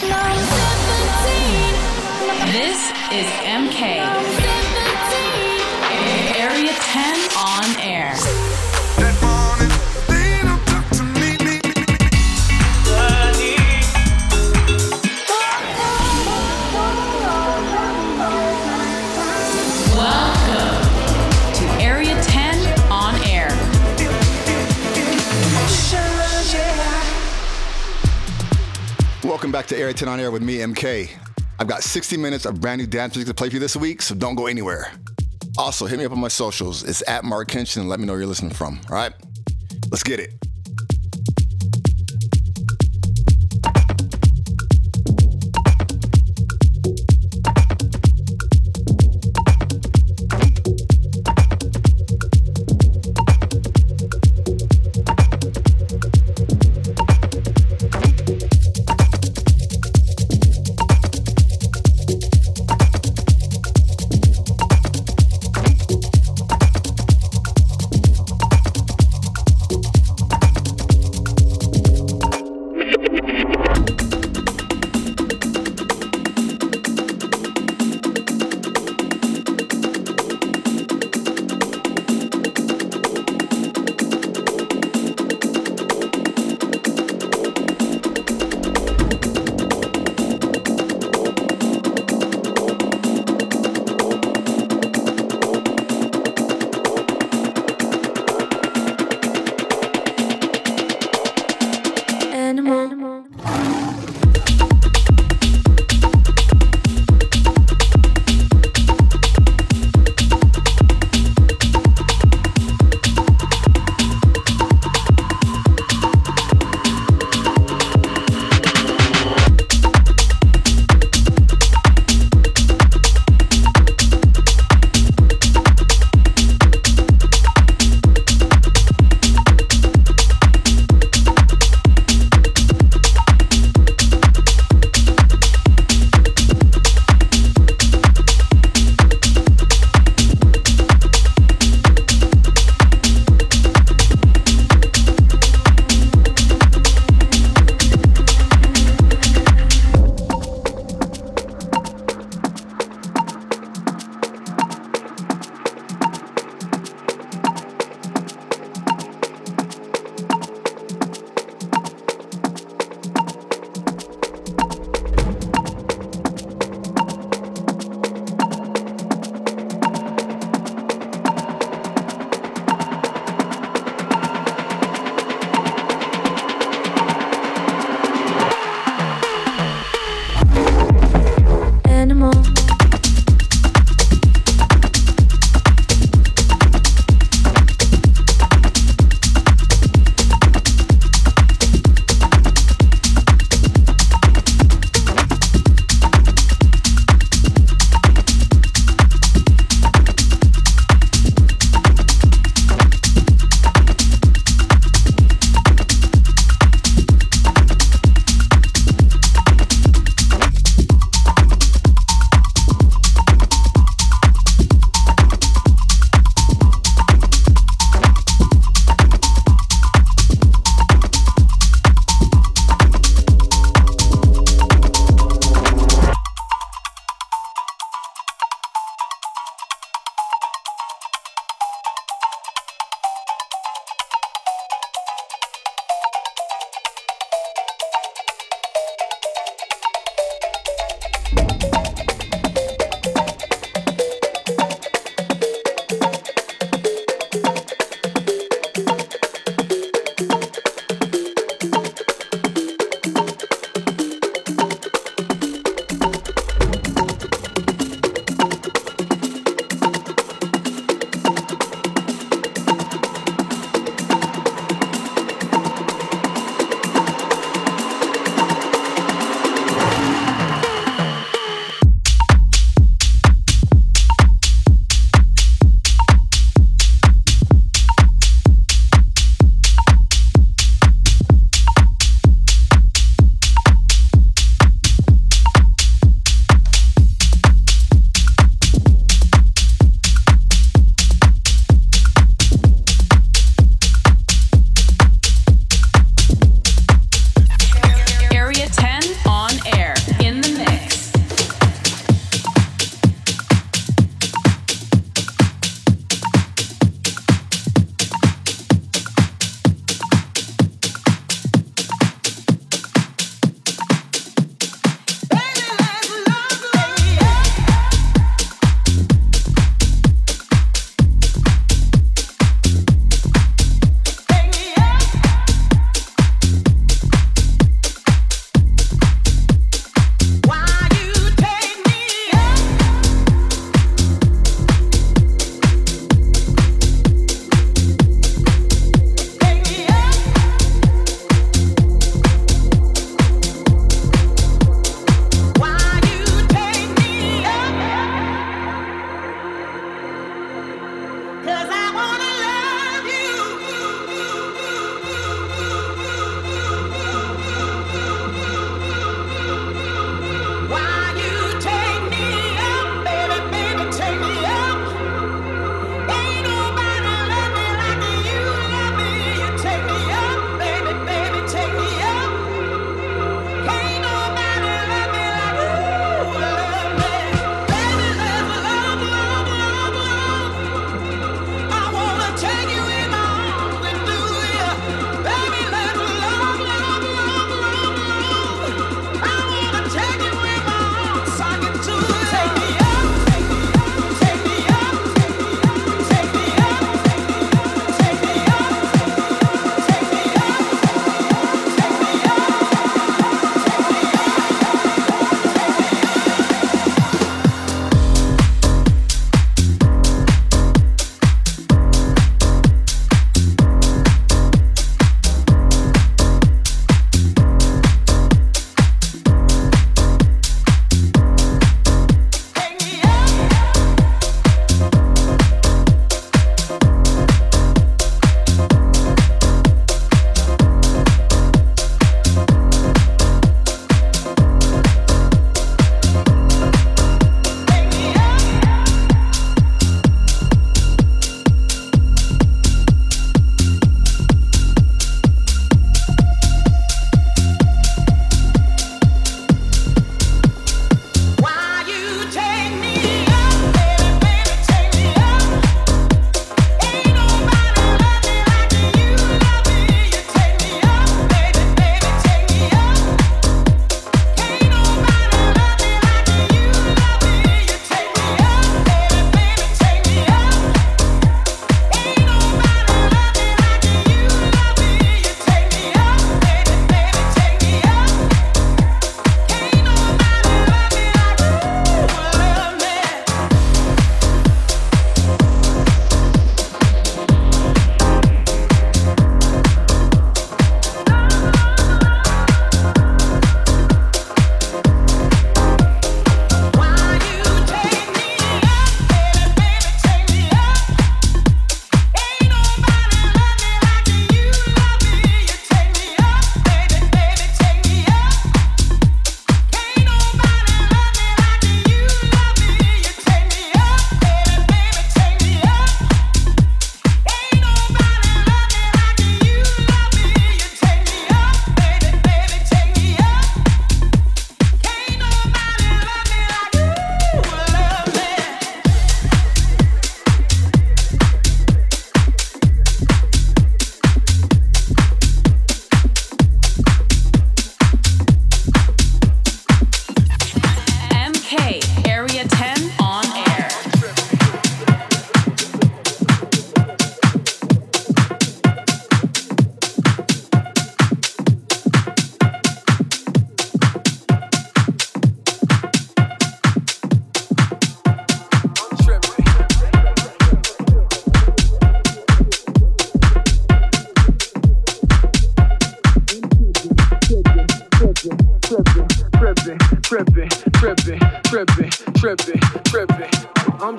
This is MK. Welcome back to Area 10 on Air with me, MK. I've got 60 minutes of brand new dance music to play for you this week, so don't go anywhere. Also, hit me up on my socials. It's at Mark and let me know where you're listening from. All right? Let's get it.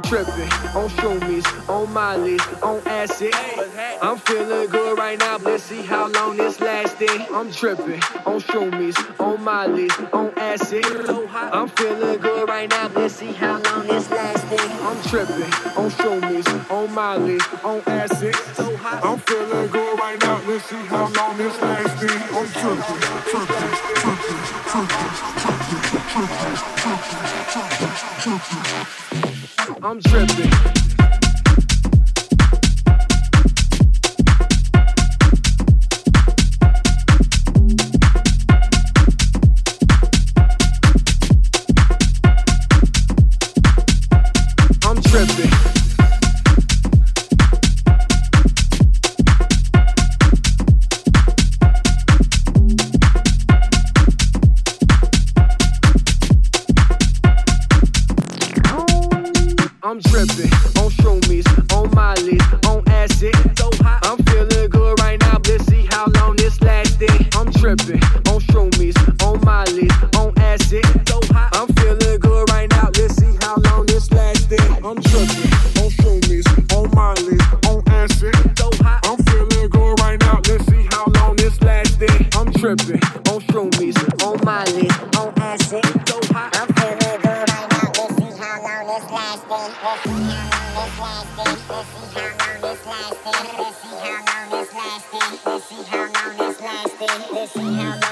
Tripping on shroomies, on Molly's, on acid. I'm feeling good right now. Let's see how long this lasting. I'm tripping on shroomies, on Molly's, on acid. I'm feeling good right now. Let's see how long this lasting. I'm tripping on shroomies, on Molly's, on acid. I'm feeling good right now. Let's see how long this lasting. I'm tripping, tripping, tripping,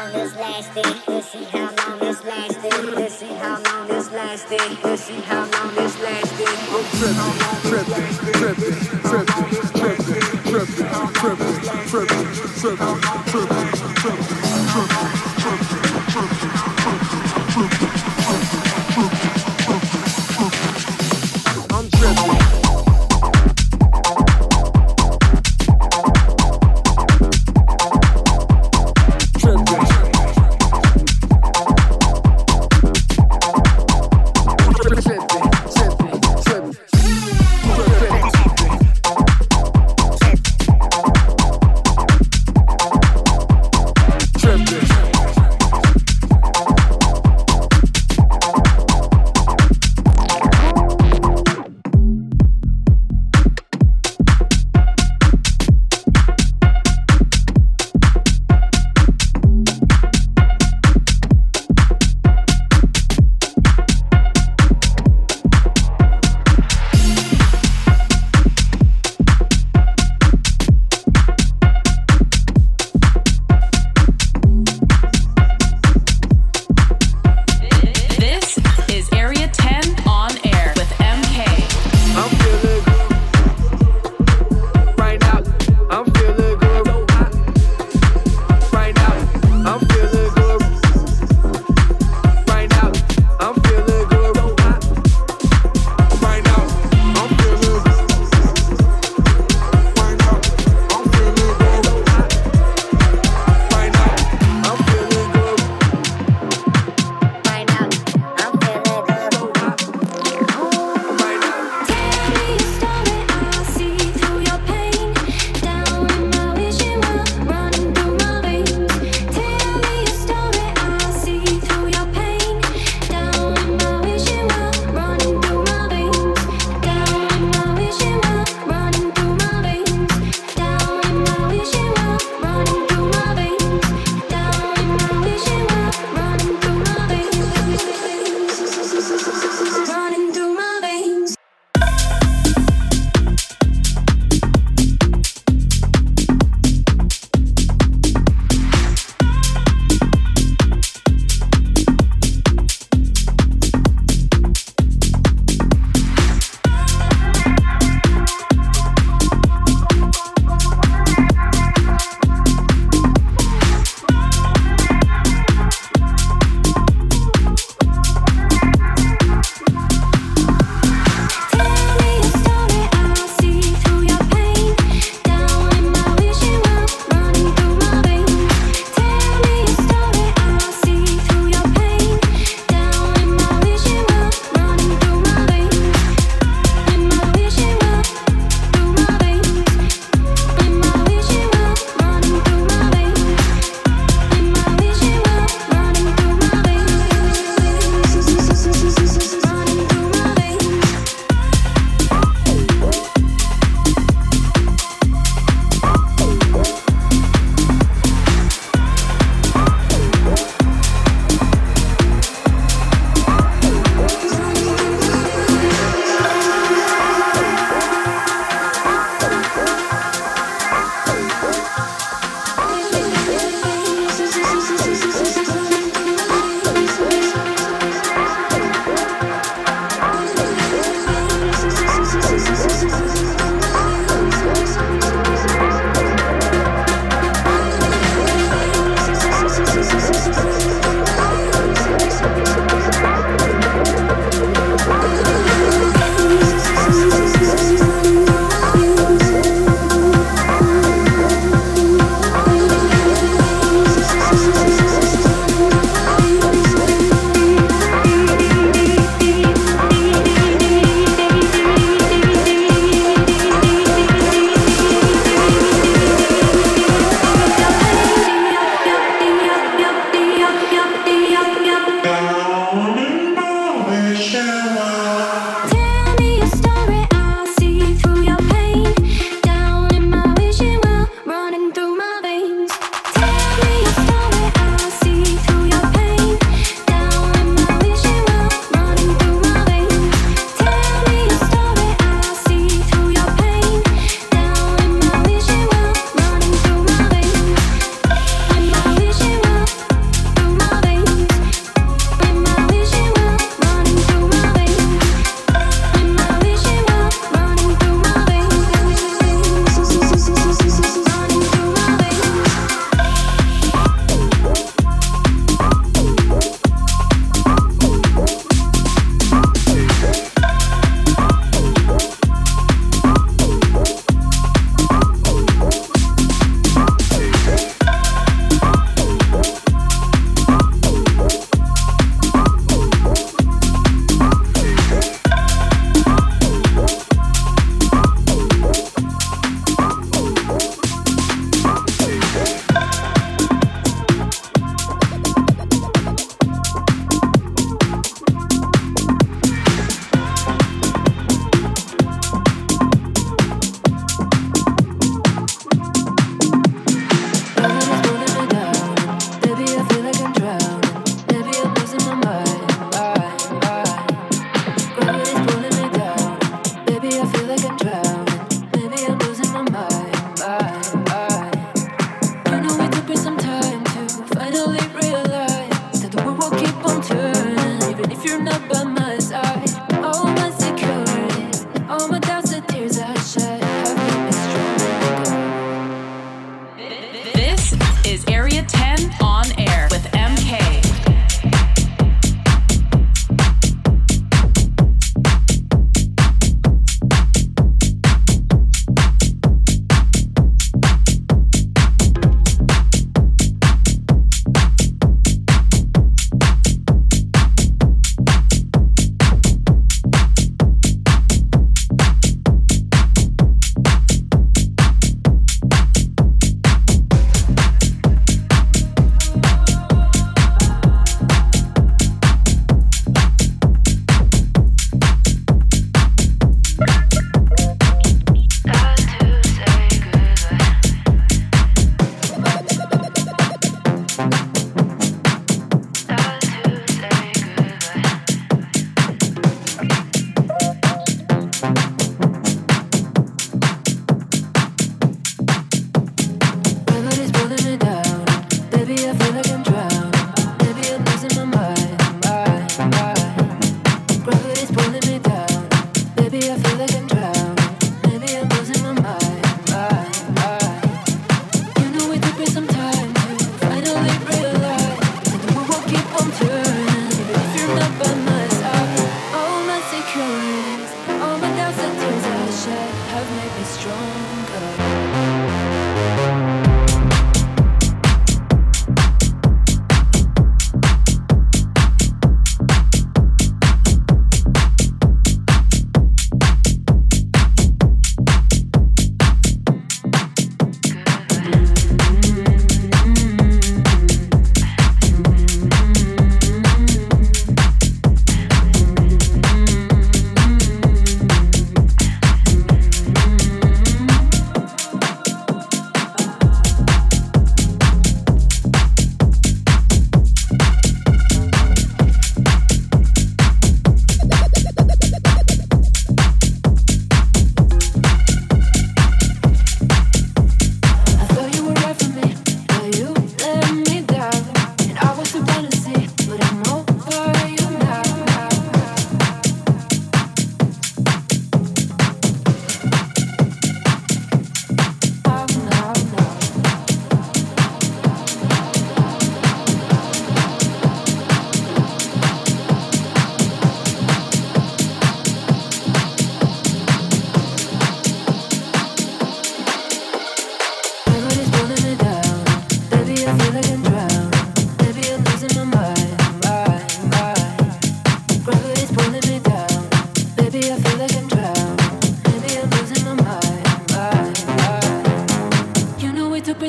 long this lasted. Let's see how long this lasted. Let's see how long this lasted. Let's see how long this lasted. I'm tripping, tripping, tripping, tripping, tripping, tripping, tripping, tripping.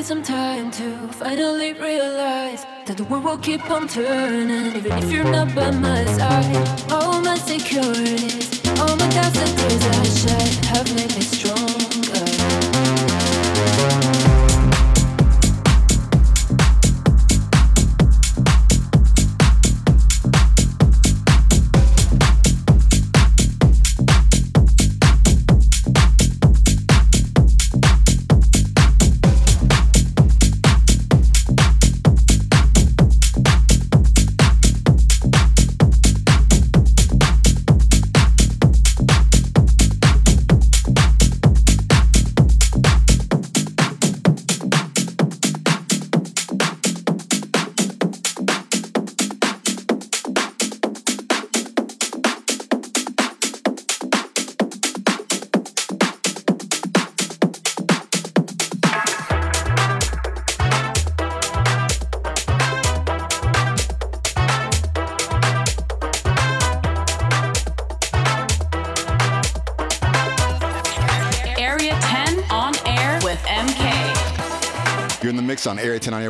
Tripping, time myself. Finally realize that the world will keep on turning, even if you're not by my side. All my securities, all my doubts and tears I shed have made me stronger.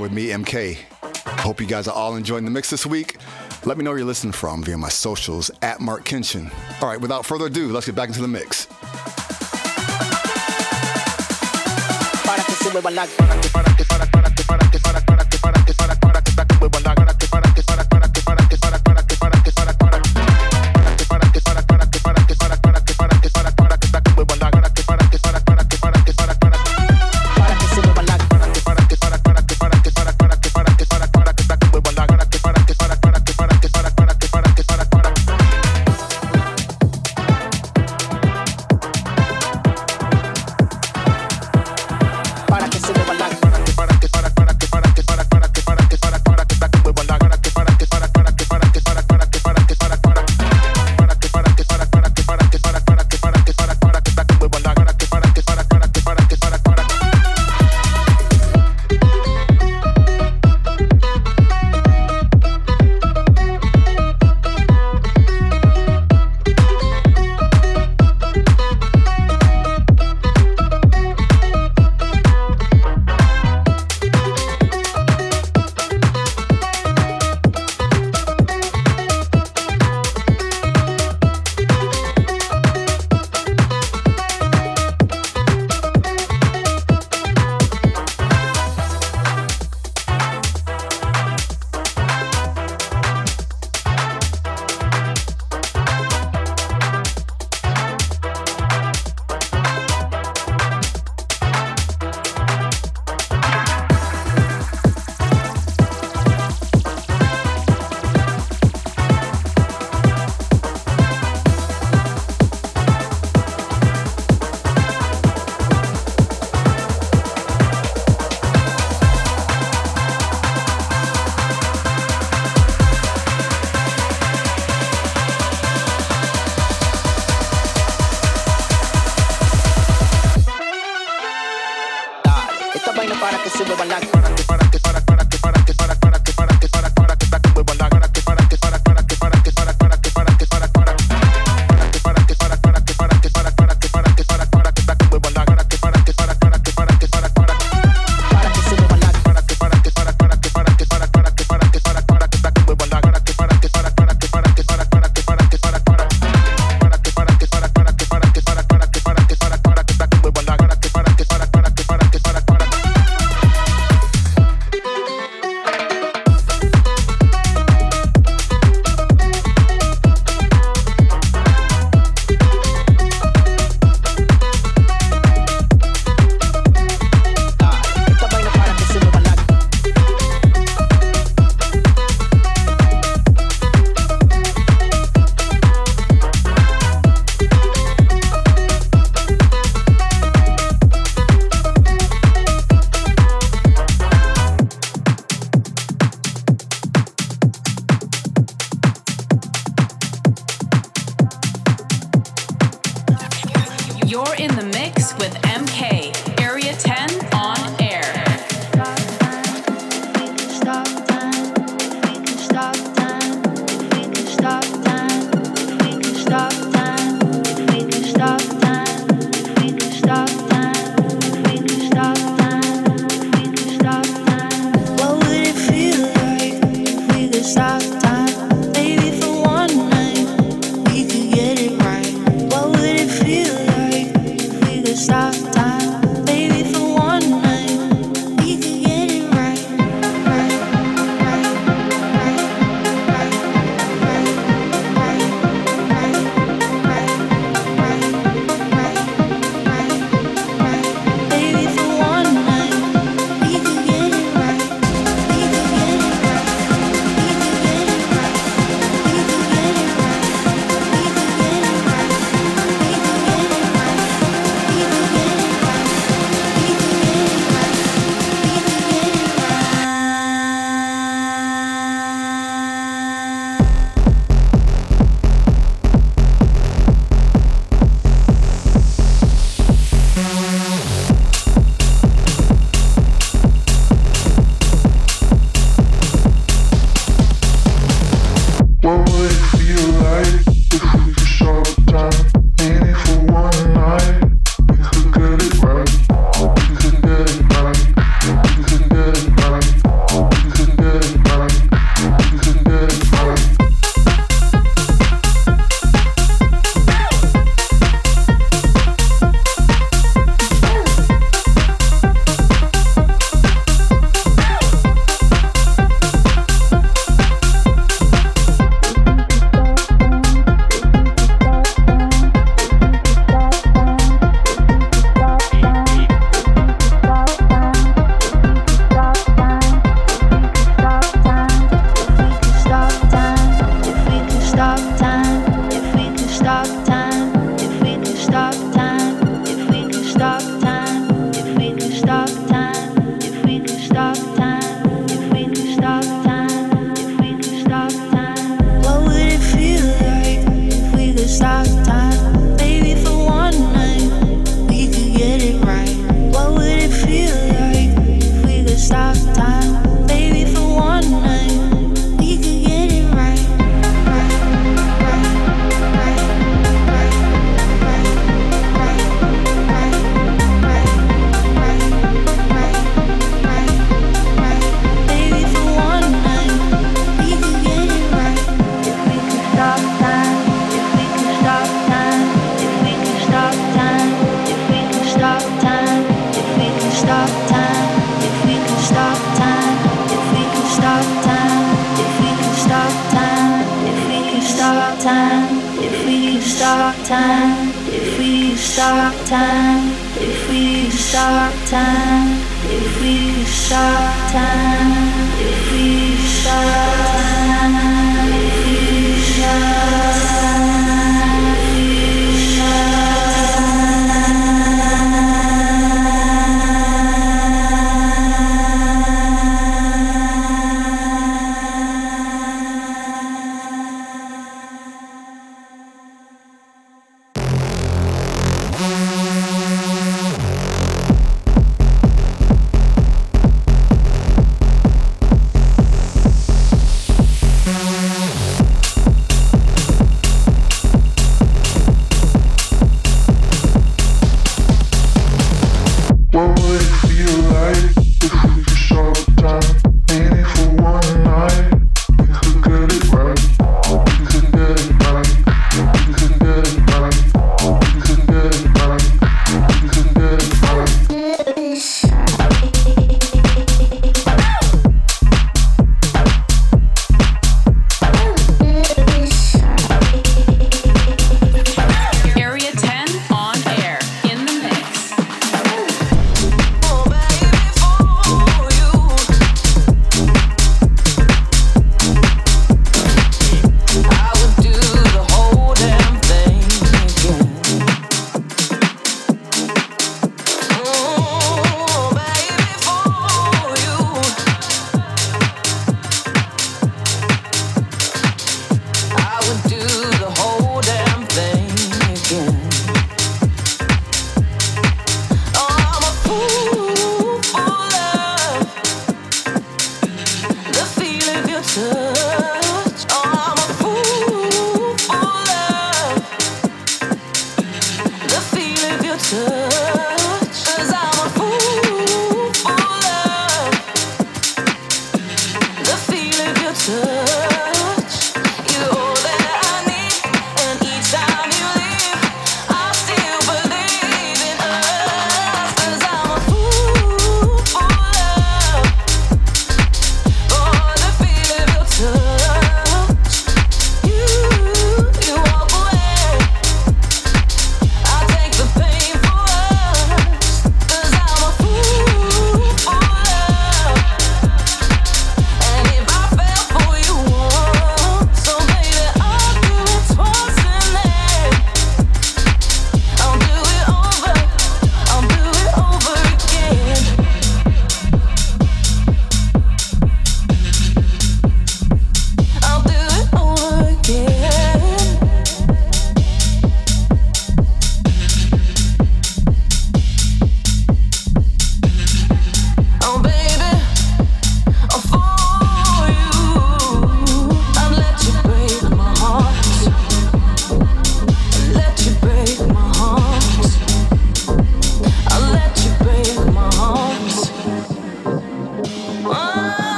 With me, MK. Hope you guys are all enjoying the mix this week. Let me know where you're listening from via my socials at Marc Kinchen. All right, without further ado, let's get back into the mix.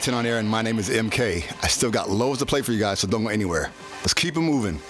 10 on air, and my name is MK. I still got loads to play for you guys, so don't go anywhere. Let's keep it moving.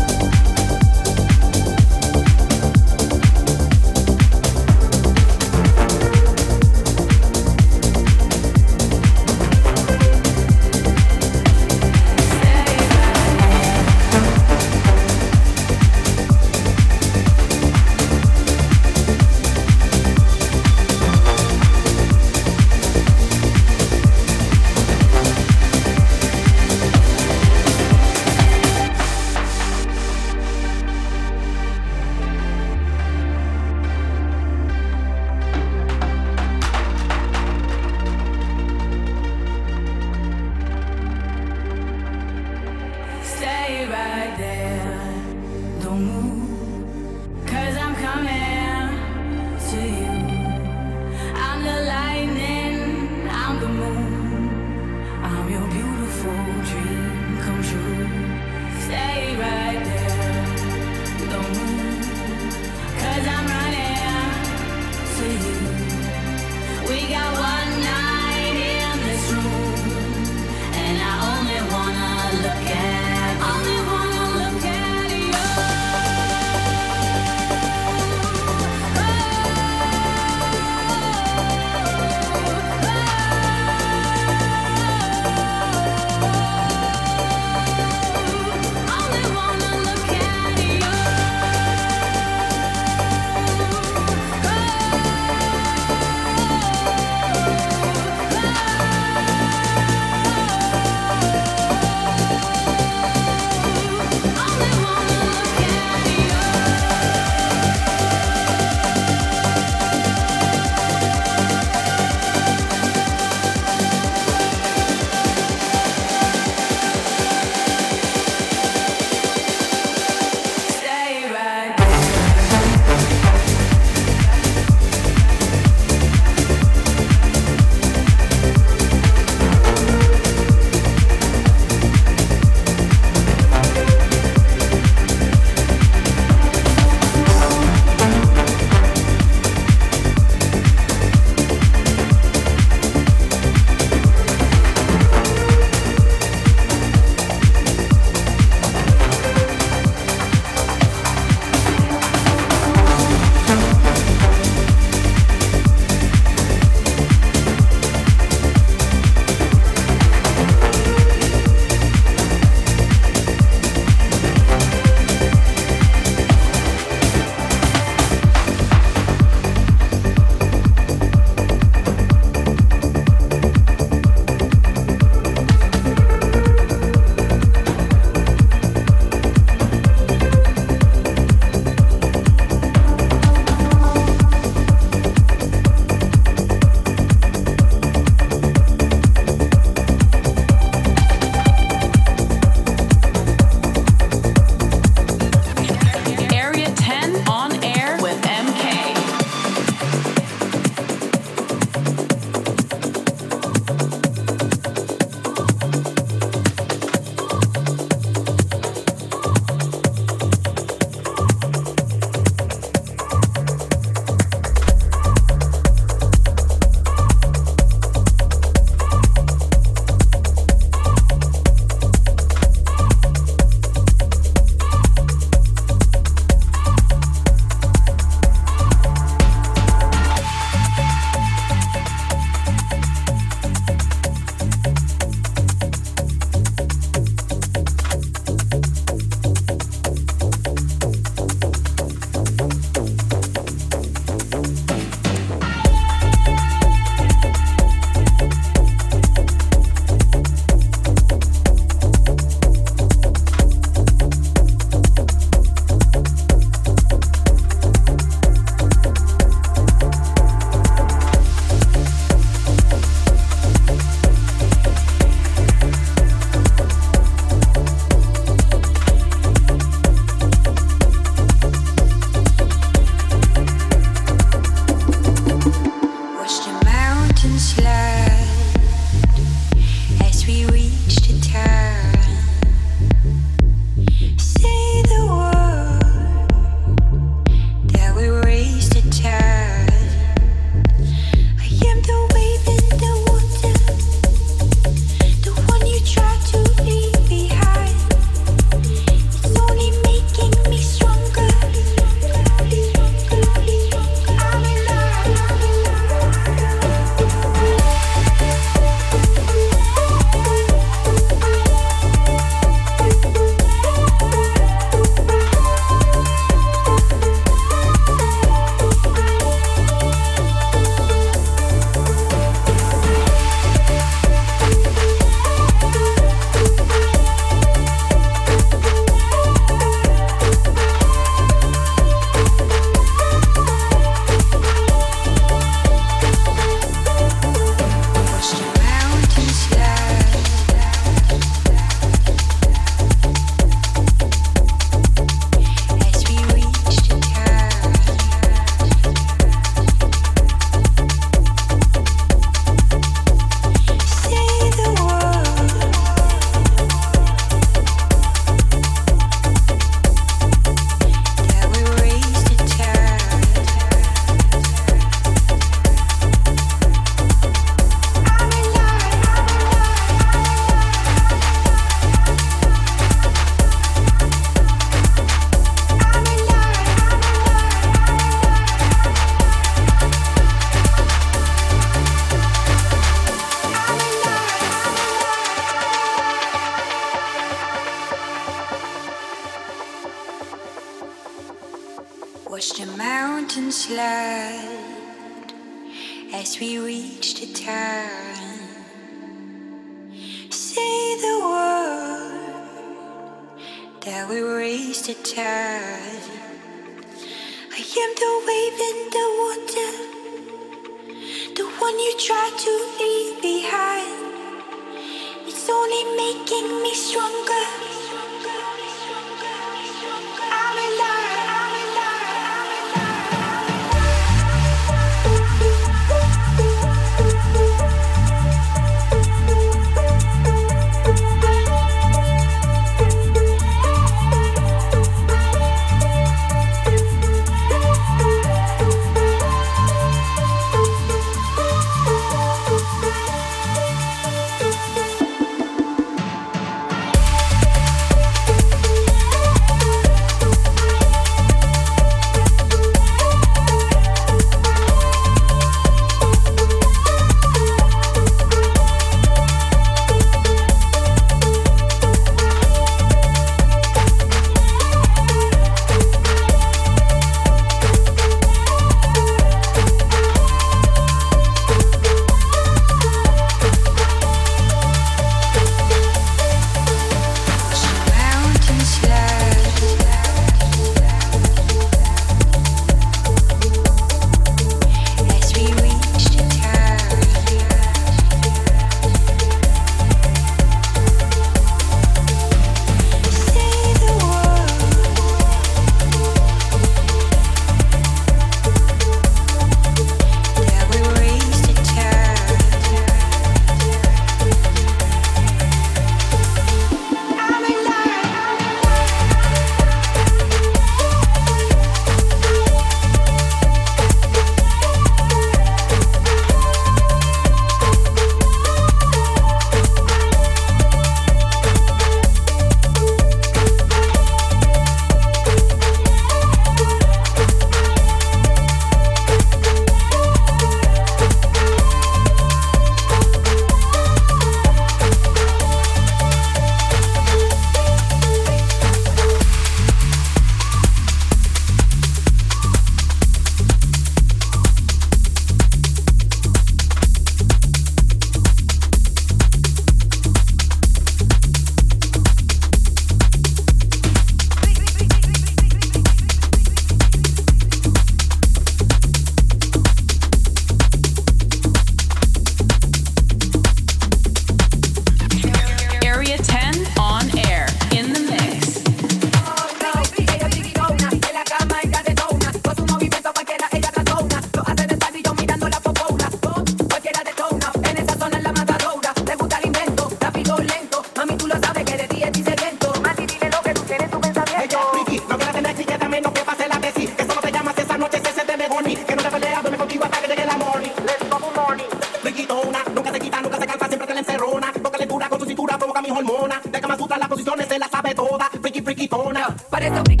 mis hormonas. De las posiciones se las sabe toda. Friki, friki, tona. Parece friki.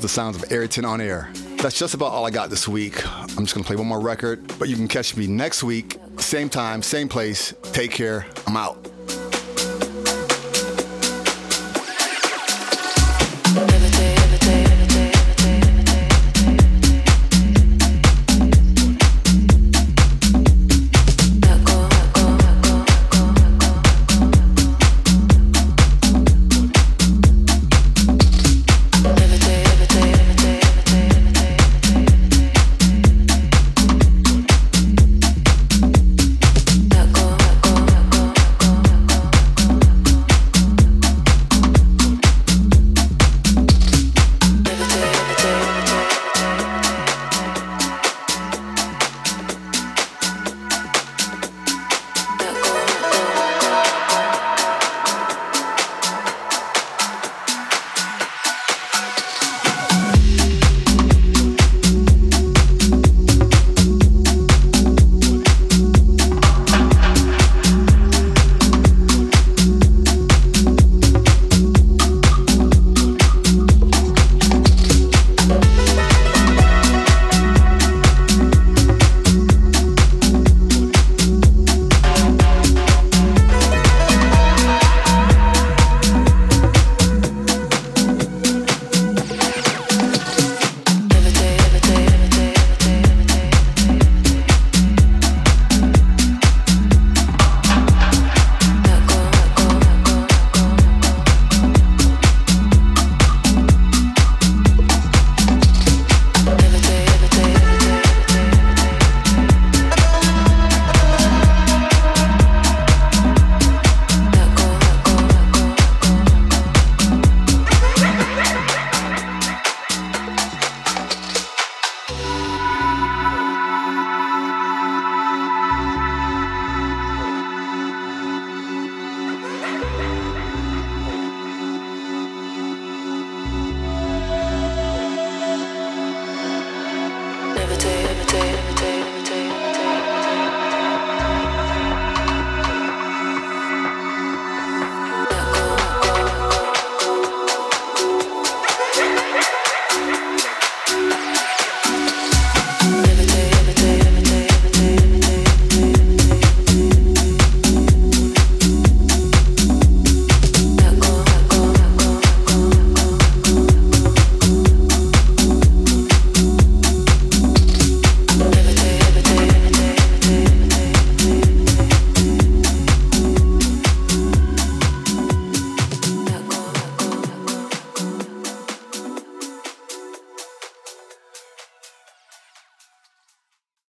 The sounds of 10 on air. That's just about all I got this week. I'm just gonna play one more record, but you can catch me next week, same time, same place. Take care. I'm out.